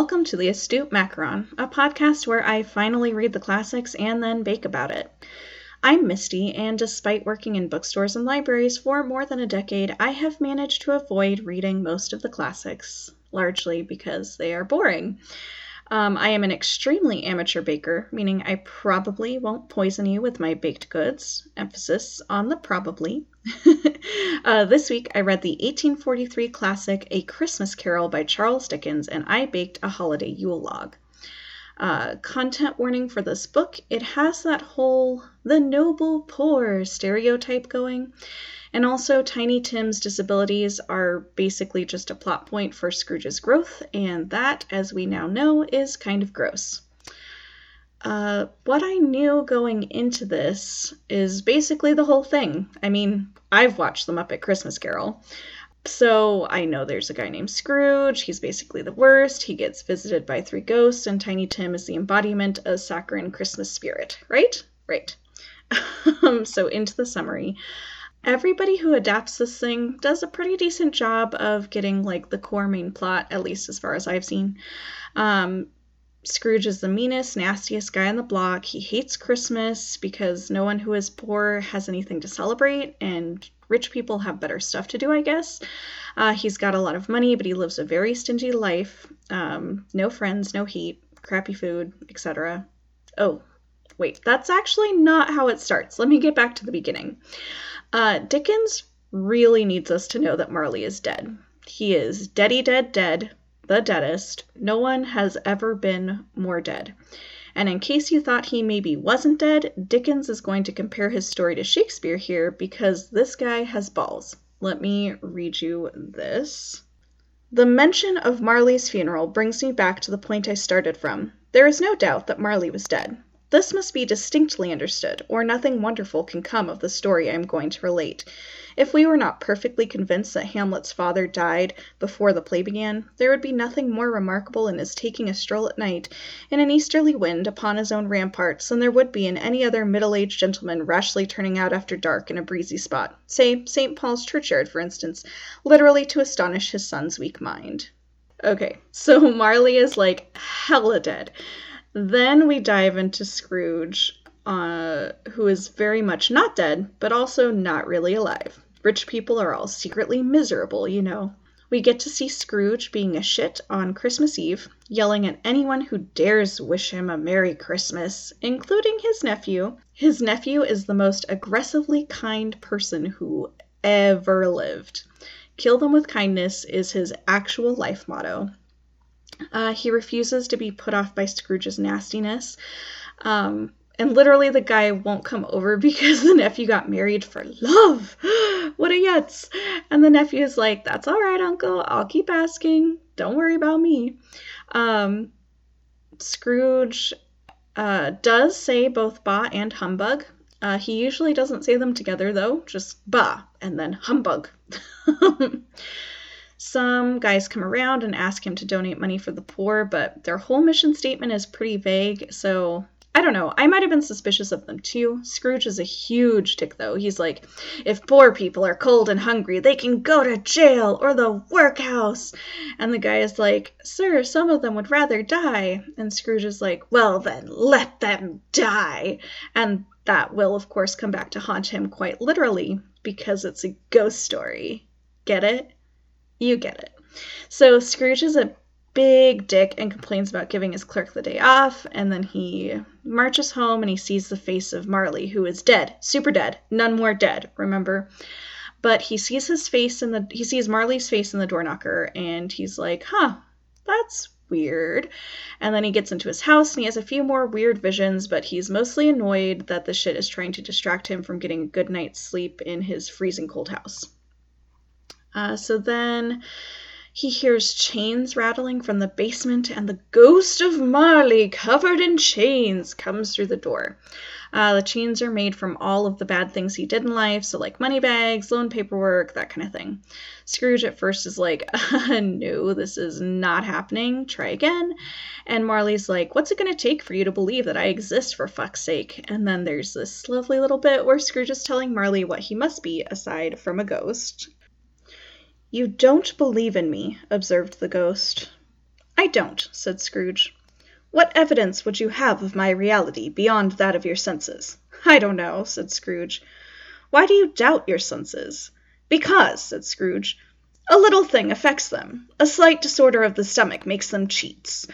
Welcome to The Astute Macaron, a podcast where I finally read the classics and then bake about it. I'm Misty, and despite working in bookstores and libraries for more than a decade, I have managed to avoid reading most of the classics, largely because they are boring. Um, I am an extremely amateur baker, meaning I probably won't poison you with my baked goods. Emphasis on the probably. uh, this week I read the 1843 classic A Christmas Carol by Charles Dickens, and I baked a holiday Yule log. Uh, content warning for this book it has that whole the noble poor stereotype going. And also, Tiny Tim's disabilities are basically just a plot point for Scrooge's growth, and that, as we now know, is kind of gross. Uh, what I knew going into this is basically the whole thing. I mean, I've watched The Muppet Christmas Carol. So I know there's a guy named Scrooge. He's basically the worst. He gets visited by three ghosts, and Tiny Tim is the embodiment of saccharine Christmas spirit, right? Right. um, so into the summary everybody who adapts this thing does a pretty decent job of getting like the core main plot, at least as far as I've seen. Um, Scrooge is the meanest, nastiest guy on the block. He hates Christmas because no one who is poor has anything to celebrate, and rich people have better stuff to do, I guess. Uh, he's got a lot of money, but he lives a very stingy life. Um, no friends, no heat, crappy food, etc. Oh, wait, that's actually not how it starts. Let me get back to the beginning. Uh, Dickens really needs us to know that Marley is dead. He is deady dead dead, the deadest. No one has ever been more dead. And in case you thought he maybe wasn't dead, Dickens is going to compare his story to Shakespeare here because this guy has balls. Let me read you this. The mention of Marley's funeral brings me back to the point I started from. There is no doubt that Marley was dead. This must be distinctly understood, or nothing wonderful can come of the story I am going to relate. If we were not perfectly convinced that Hamlet's father died before the play began, there would be nothing more remarkable in his taking a stroll at night, in an easterly wind, upon his own ramparts, than there would be in any other middle aged gentleman rashly turning out after dark in a breezy spot, say St. Paul's churchyard, for instance, literally to astonish his son's weak mind. Okay, so Marley is like hella dead. Then we dive into Scrooge, uh, who is very much not dead, but also not really alive. Rich people are all secretly miserable, you know. We get to see Scrooge being a shit on Christmas Eve, yelling at anyone who dares wish him a Merry Christmas, including his nephew. His nephew is the most aggressively kind person who ever lived. Kill them with kindness is his actual life motto. Uh, he refuses to be put off by Scrooge's nastiness. Um, and literally, the guy won't come over because the nephew got married for love. what a yutz. And the nephew is like, That's all right, uncle. I'll keep asking. Don't worry about me. Um, Scrooge uh, does say both ba and humbug. Uh, he usually doesn't say them together, though, just ba and then humbug. Some guys come around and ask him to donate money for the poor, but their whole mission statement is pretty vague, so I don't know. I might have been suspicious of them too. Scrooge is a huge dick, though. He's like, if poor people are cold and hungry, they can go to jail or the workhouse. And the guy is like, sir, some of them would rather die. And Scrooge is like, well, then let them die. And that will, of course, come back to haunt him quite literally because it's a ghost story. Get it? You get it. So Scrooge is a big dick and complains about giving his clerk the day off, and then he marches home and he sees the face of Marley, who is dead, super dead, none more dead, remember? But he sees his face in the he sees Marley's face in the door knocker and he's like, huh, that's weird. And then he gets into his house and he has a few more weird visions, but he's mostly annoyed that the shit is trying to distract him from getting a good night's sleep in his freezing cold house. Uh, so then he hears chains rattling from the basement, and the ghost of Marley, covered in chains, comes through the door. Uh, the chains are made from all of the bad things he did in life, so like money bags, loan paperwork, that kind of thing. Scrooge at first is like, uh, no, this is not happening. Try again. And Marley's like, what's it going to take for you to believe that I exist for fuck's sake? And then there's this lovely little bit where Scrooge is telling Marley what he must be aside from a ghost. You don't believe in me, observed the ghost. I don't, said Scrooge. What evidence would you have of my reality beyond that of your senses? I don't know, said Scrooge. Why do you doubt your senses? Because, said Scrooge, a little thing affects them. A slight disorder of the stomach makes them cheats.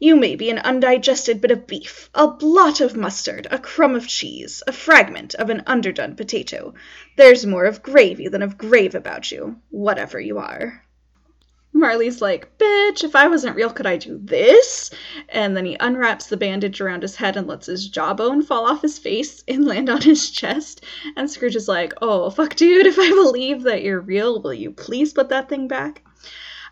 You may be an undigested bit of beef, a blot of mustard, a crumb of cheese, a fragment of an underdone potato. There's more of gravy than of grave about you, whatever you are. Marley's like, bitch, if I wasn't real, could I do this? And then he unwraps the bandage around his head and lets his jawbone fall off his face and land on his chest. And Scrooge is like, oh, fuck, dude, if I believe that you're real, will you please put that thing back?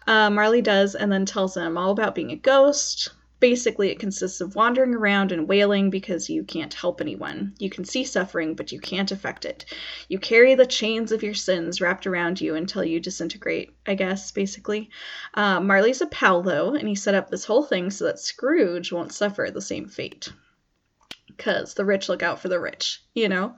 Uh, Marley does, and then tells him all about being a ghost, Basically, it consists of wandering around and wailing because you can't help anyone. You can see suffering, but you can't affect it. You carry the chains of your sins wrapped around you until you disintegrate, I guess, basically. Uh, Marley's a pal, though, and he set up this whole thing so that Scrooge won't suffer the same fate. Because the rich look out for the rich, you know?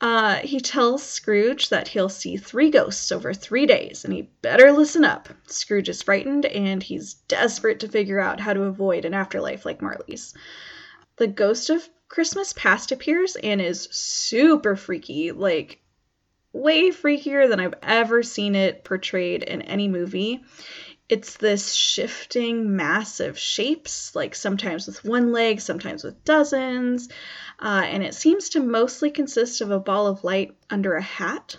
Uh, he tells Scrooge that he'll see three ghosts over three days, and he better listen up. Scrooge is frightened, and he's desperate to figure out how to avoid an afterlife like Marley's. The ghost of Christmas past appears and is super freaky, like way freakier than I've ever seen it portrayed in any movie it's this shifting mass of shapes, like sometimes with one leg, sometimes with dozens, uh, and it seems to mostly consist of a ball of light under a hat.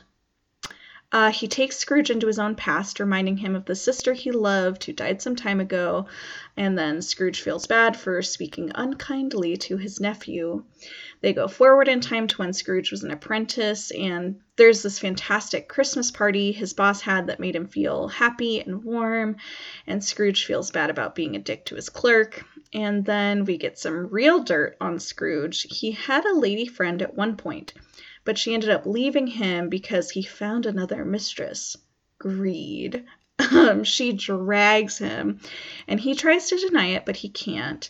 Uh, he takes Scrooge into his own past, reminding him of the sister he loved who died some time ago, and then Scrooge feels bad for speaking unkindly to his nephew. They go forward in time to when Scrooge was an apprentice, and there's this fantastic Christmas party his boss had that made him feel happy and warm, and Scrooge feels bad about being a dick to his clerk. And then we get some real dirt on Scrooge. He had a lady friend at one point, but she ended up leaving him because he found another mistress. Greed. Um, she drags him, and he tries to deny it, but he can't.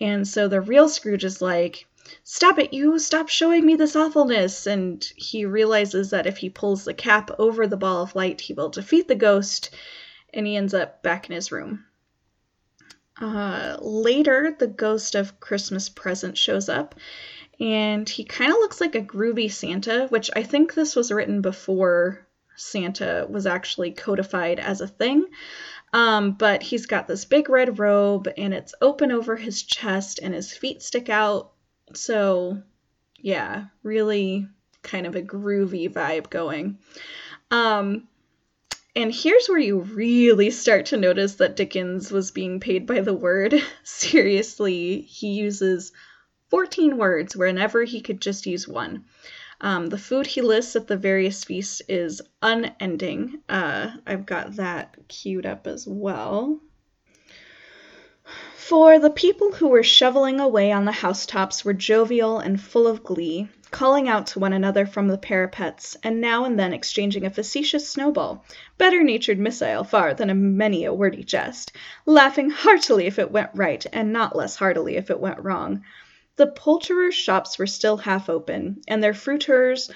And so the real Scrooge is like, Stop it, you! Stop showing me this awfulness! And he realizes that if he pulls the cap over the ball of light, he will defeat the ghost, and he ends up back in his room. Uh, later, the ghost of Christmas Present shows up, and he kind of looks like a groovy Santa, which I think this was written before Santa was actually codified as a thing. Um, but he's got this big red robe, and it's open over his chest, and his feet stick out so, yeah, really kind of a groovy vibe going. Um, and here's where you really start to notice that Dickens was being paid by the word. Seriously, he uses 14 words whenever he could just use one. Um, the food he lists at the various feasts is unending. Uh, I've got that queued up as well. For the people who were shoveling away on the housetops were jovial and full of glee, calling out to one another from the parapets, and now and then exchanging a facetious snowball, better natured missile far than a many a wordy jest, laughing heartily if it went right, and not less heartily if it went wrong. The poulterers' shops were still half open, and their fruiterers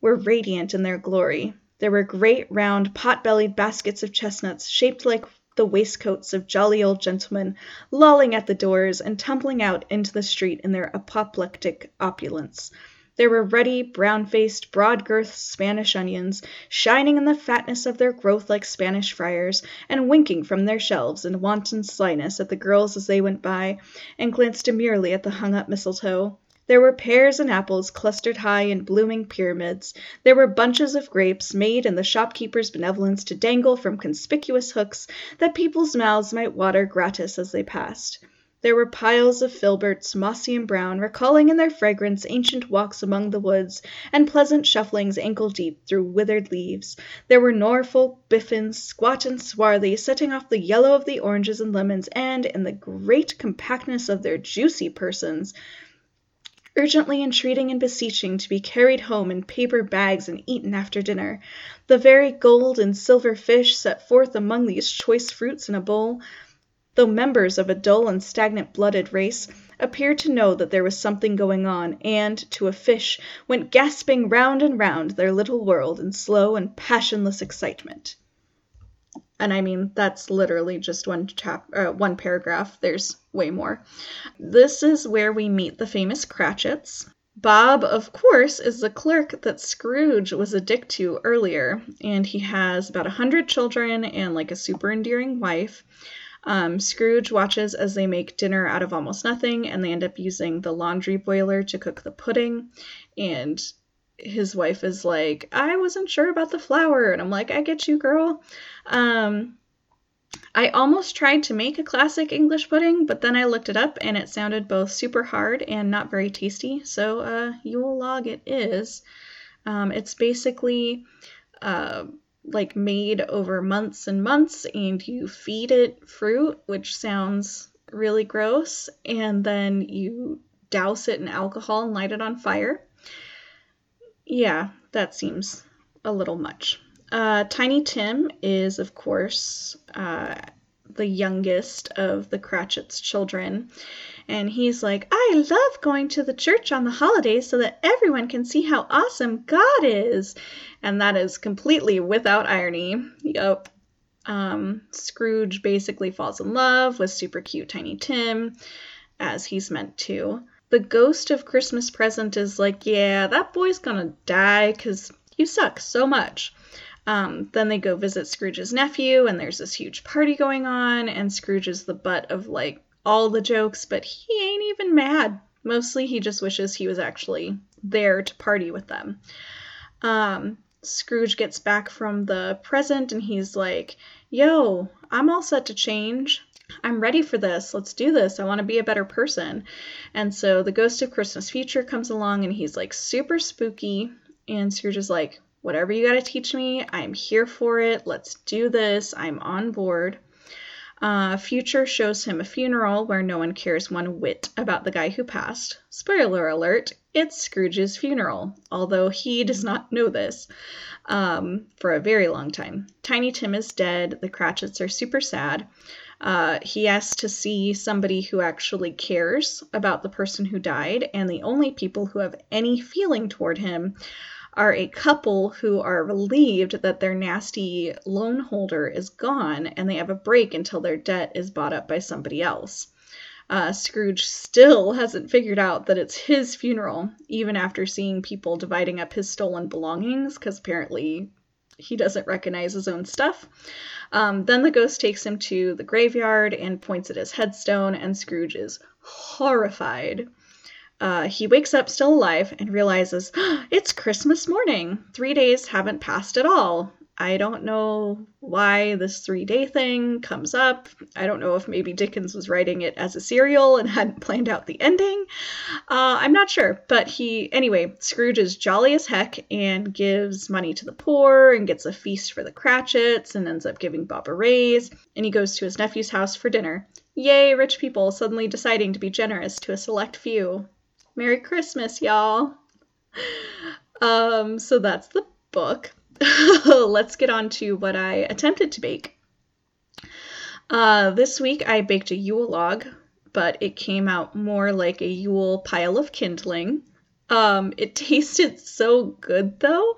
were radiant in their glory. There were great round pot bellied baskets of chestnuts, shaped like the waistcoats of jolly old gentlemen lolling at the doors and tumbling out into the street in their apoplectic opulence. There were ruddy, brown faced, broad girthed Spanish onions, shining in the fatness of their growth like Spanish friars, and winking from their shelves in wanton slyness at the girls as they went by, and glanced demurely at the hung up mistletoe. There were pears and apples clustered high in blooming pyramids. There were bunches of grapes, made in the shopkeeper's benevolence to dangle from conspicuous hooks that people's mouths might water gratis as they passed. There were piles of filberts, mossy and brown, recalling in their fragrance ancient walks among the woods, and pleasant shufflings ankle deep through withered leaves. There were Norfolk biffins, squat and swarthy, setting off the yellow of the oranges and lemons, and, in the great compactness of their juicy persons, urgently entreating and beseeching to be carried home in paper bags and eaten after dinner. The very gold and silver fish set forth among these choice fruits in a bowl, though members of a dull and stagnant blooded race, appeared to know that there was something going on, and, to a fish, went gasping round and round their little world in slow and passionless excitement. And I mean, that's literally just one chap, uh, one paragraph. There's way more. This is where we meet the famous Cratchits. Bob, of course, is the clerk that Scrooge was a dick to earlier, and he has about a hundred children and like a super endearing wife. Um, Scrooge watches as they make dinner out of almost nothing, and they end up using the laundry boiler to cook the pudding. And his wife is like, I wasn't sure about the flour. And I'm like, I get you, girl. Um, I almost tried to make a classic English pudding, but then I looked it up and it sounded both super hard and not very tasty. So, uh, Yule log it is. Um, it's basically uh, like made over months and months, and you feed it fruit, which sounds really gross, and then you douse it in alcohol and light it on fire. Yeah, that seems a little much. Uh, Tiny Tim is, of course, uh, the youngest of the Cratchits children. And he's like, I love going to the church on the holidays so that everyone can see how awesome God is. And that is completely without irony. Yep. Um, Scrooge basically falls in love with super cute Tiny Tim, as he's meant to. The ghost of Christmas present is like, yeah, that boy's gonna die because you suck so much. Um, then they go visit Scrooge's nephew, and there's this huge party going on, and Scrooge is the butt of like all the jokes, but he ain't even mad. Mostly he just wishes he was actually there to party with them. Um, Scrooge gets back from the present and he's like, Yo, I'm all set to change. I'm ready for this. Let's do this. I want to be a better person. And so the ghost of Christmas future comes along and he's like super spooky. And Scrooge is like, Whatever you got to teach me, I'm here for it. Let's do this. I'm on board. Uh, Future shows him a funeral where no one cares one whit about the guy who passed. Spoiler alert, it's Scrooge's funeral, although he does not know this um, for a very long time. Tiny Tim is dead. The Cratchits are super sad. Uh, he asks to see somebody who actually cares about the person who died, and the only people who have any feeling toward him are a couple who are relieved that their nasty loan holder is gone and they have a break until their debt is bought up by somebody else. Uh, Scrooge still hasn't figured out that it's his funeral, even after seeing people dividing up his stolen belongings, because apparently he doesn't recognize his own stuff. Um, then the ghost takes him to the graveyard and points at his headstone, and Scrooge is horrified. Uh, he wakes up still alive and realizes oh, it's Christmas morning. Three days haven't passed at all. I don't know why this three day thing comes up. I don't know if maybe Dickens was writing it as a serial and hadn't planned out the ending. Uh, I'm not sure. But he, anyway, Scrooge is jolly as heck and gives money to the poor and gets a feast for the Cratchits and ends up giving Bob a raise. And he goes to his nephew's house for dinner. Yay, rich people suddenly deciding to be generous to a select few. Merry Christmas, y'all. Um, so that's the book. Let's get on to what I attempted to bake. Uh, this week I baked a Yule log, but it came out more like a Yule pile of kindling. Um, it tasted so good though,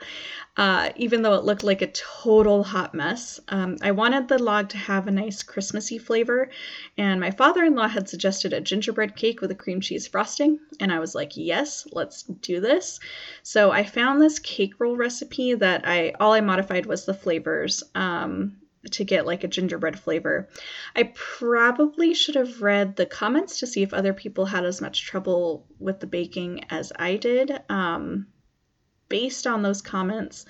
uh, even though it looked like a total hot mess. Um, I wanted the log to have a nice Christmassy flavor, and my father in law had suggested a gingerbread cake with a cream cheese frosting, and I was like, yes, let's do this. So I found this cake roll recipe that I all I modified was the flavors. Um, to get like a gingerbread flavor. I probably should have read the comments to see if other people had as much trouble with the baking as I did. Um, based on those comments,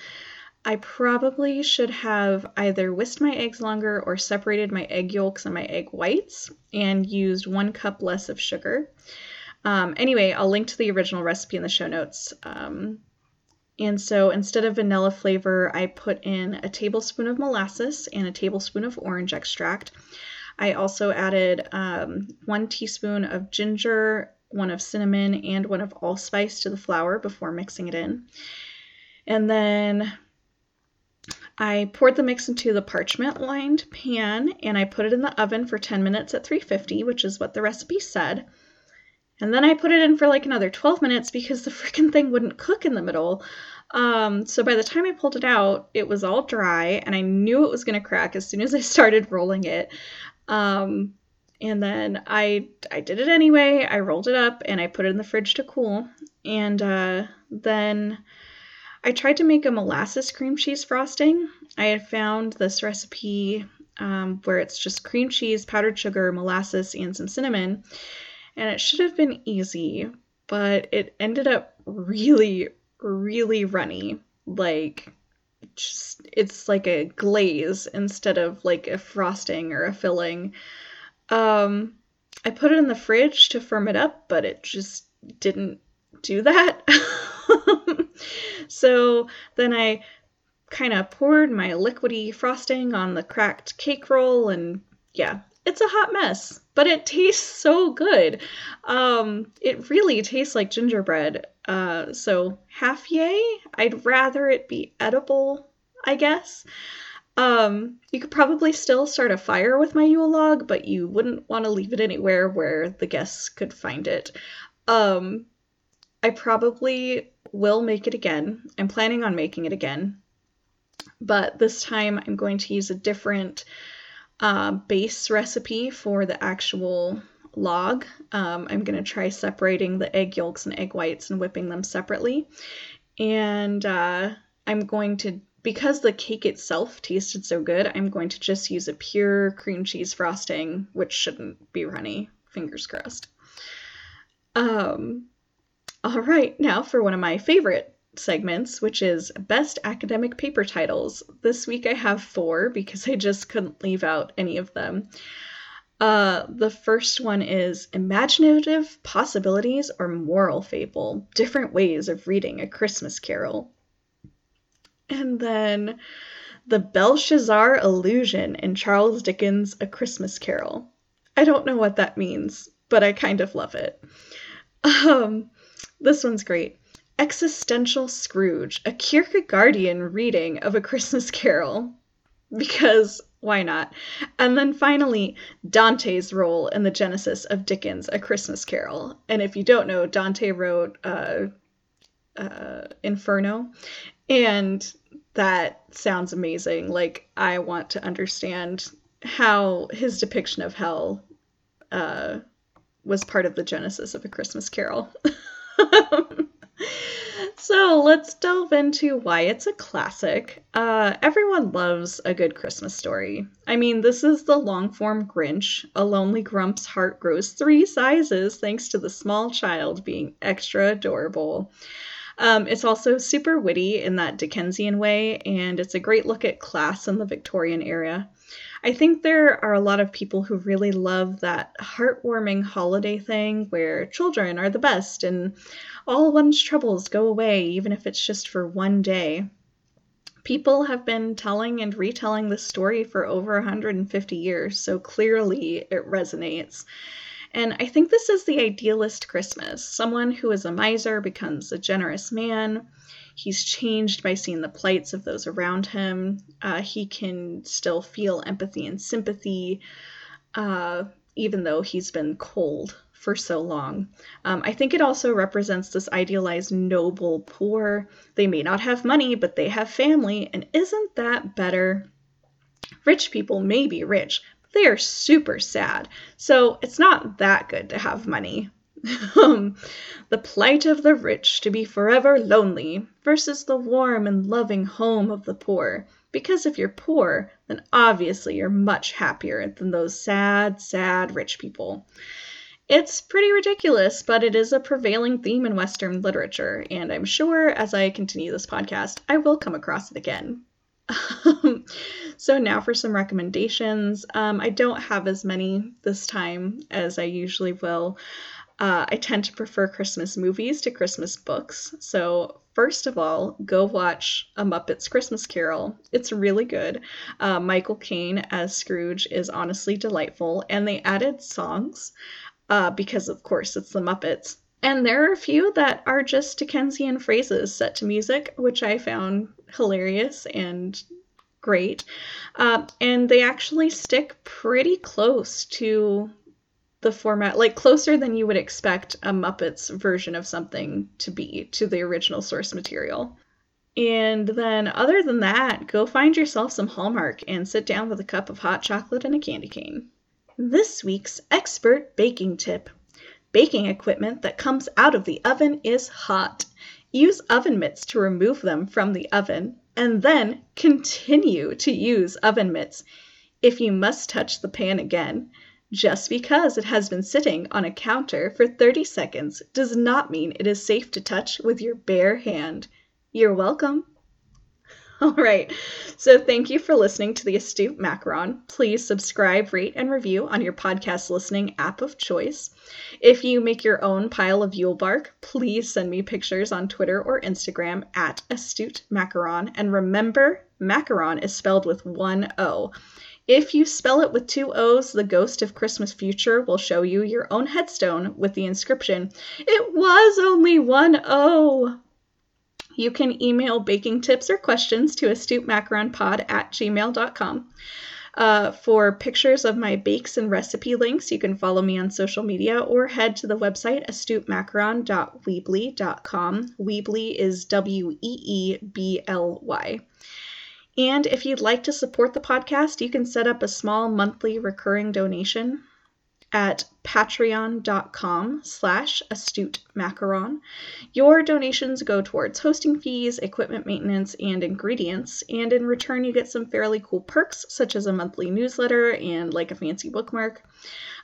I probably should have either whisked my eggs longer or separated my egg yolks and my egg whites and used one cup less of sugar. Um, anyway, I'll link to the original recipe in the show notes. Um, and so instead of vanilla flavor, I put in a tablespoon of molasses and a tablespoon of orange extract. I also added um, one teaspoon of ginger, one of cinnamon, and one of allspice to the flour before mixing it in. And then I poured the mix into the parchment lined pan and I put it in the oven for 10 minutes at 350, which is what the recipe said. And then I put it in for like another 12 minutes because the freaking thing wouldn't cook in the middle. Um, so by the time I pulled it out, it was all dry, and I knew it was going to crack as soon as I started rolling it. Um, and then I I did it anyway. I rolled it up and I put it in the fridge to cool. And uh, then I tried to make a molasses cream cheese frosting. I had found this recipe um, where it's just cream cheese, powdered sugar, molasses, and some cinnamon. And it should have been easy, but it ended up really, really runny. Like, just, it's like a glaze instead of like a frosting or a filling. Um, I put it in the fridge to firm it up, but it just didn't do that. so then I kind of poured my liquidy frosting on the cracked cake roll, and yeah, it's a hot mess, but it tastes so good. Um, it really tastes like gingerbread. Uh, so half yay. I'd rather it be edible, I guess. Um, you could probably still start a fire with my Yule log, but you wouldn't want to leave it anywhere where the guests could find it. Um, I probably will make it again. I'm planning on making it again. But this time I'm going to use a different uh, base recipe for the actual log. Um, I'm going to try separating the egg yolks and egg whites and whipping them separately. And uh, I'm going to, because the cake itself tasted so good, I'm going to just use a pure cream cheese frosting, which shouldn't be runny. Fingers crossed. Um, all right, now for one of my favorite segments, which is Best Academic Paper Titles. This week I have four because I just couldn't leave out any of them. Uh, the first one is Imaginative Possibilities or Moral Fable Different Ways of Reading a Christmas Carol. And then The Belshazzar Illusion in Charles Dickens' A Christmas Carol. I don't know what that means, but I kind of love it. Um, this one's great. Existential Scrooge, a Kierkegaardian reading of A Christmas Carol. Because why not? And then finally, Dante's role in the genesis of Dickens' A Christmas Carol. And if you don't know, Dante wrote uh, uh, Inferno, and that sounds amazing. Like, I want to understand how his depiction of hell uh, was part of the genesis of A Christmas Carol. so let's delve into why it's a classic. Uh, everyone loves a good Christmas story. I mean, this is the long form Grinch. A lonely grump's heart grows three sizes thanks to the small child being extra adorable. Um, it's also super witty in that Dickensian way, and it's a great look at class in the Victorian era. I think there are a lot of people who really love that heartwarming holiday thing where children are the best and all one's troubles go away, even if it's just for one day. People have been telling and retelling this story for over 150 years, so clearly it resonates. And I think this is the idealist Christmas. Someone who is a miser becomes a generous man. He's changed by seeing the plights of those around him. Uh, he can still feel empathy and sympathy, uh, even though he's been cold for so long. Um, I think it also represents this idealized noble poor. They may not have money, but they have family, and isn't that better? Rich people may be rich, but they are super sad. So it's not that good to have money. Um, the plight of the rich to be forever lonely versus the warm and loving home of the poor. Because if you're poor, then obviously you're much happier than those sad, sad rich people. It's pretty ridiculous, but it is a prevailing theme in Western literature, and I'm sure as I continue this podcast, I will come across it again. so now for some recommendations. Um, I don't have as many this time as I usually will. Uh, I tend to prefer Christmas movies to Christmas books. So, first of all, go watch A Muppets Christmas Carol. It's really good. Uh, Michael Caine as Scrooge is honestly delightful, and they added songs uh, because, of course, it's the Muppets. And there are a few that are just Dickensian phrases set to music, which I found hilarious and great. Uh, and they actually stick pretty close to the format, like closer than you would expect a Muppets version of something to be to the original source material. And then, other than that, go find yourself some Hallmark and sit down with a cup of hot chocolate and a candy cane. This week's expert baking tip baking equipment that comes out of the oven is hot. Use oven mitts to remove them from the oven, and then continue to use oven mitts if you must touch the pan again. Just because it has been sitting on a counter for 30 seconds does not mean it is safe to touch with your bare hand. You're welcome. All right, so thank you for listening to the Astute Macaron. Please subscribe, rate, and review on your podcast listening app of choice. If you make your own pile of Yule bark, please send me pictures on Twitter or Instagram at Astute Macaron. And remember, macaron is spelled with one O. If you spell it with two O's, the ghost of Christmas future will show you your own headstone with the inscription, It was only one O. You can email baking tips or questions to astutemacaronpod at gmail.com. Uh, for pictures of my bakes and recipe links, you can follow me on social media or head to the website astutemacaron.weebly.com. Weebly is W E E B L Y. And if you'd like to support the podcast, you can set up a small monthly recurring donation at patreon.com slash astute macaron. Your donations go towards hosting fees, equipment maintenance, and ingredients, and in return you get some fairly cool perks such as a monthly newsletter and like a fancy bookmark.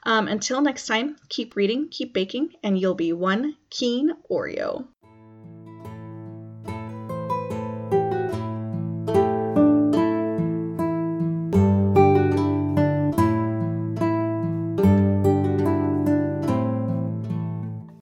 Um, until next time, keep reading, keep baking, and you'll be one keen Oreo.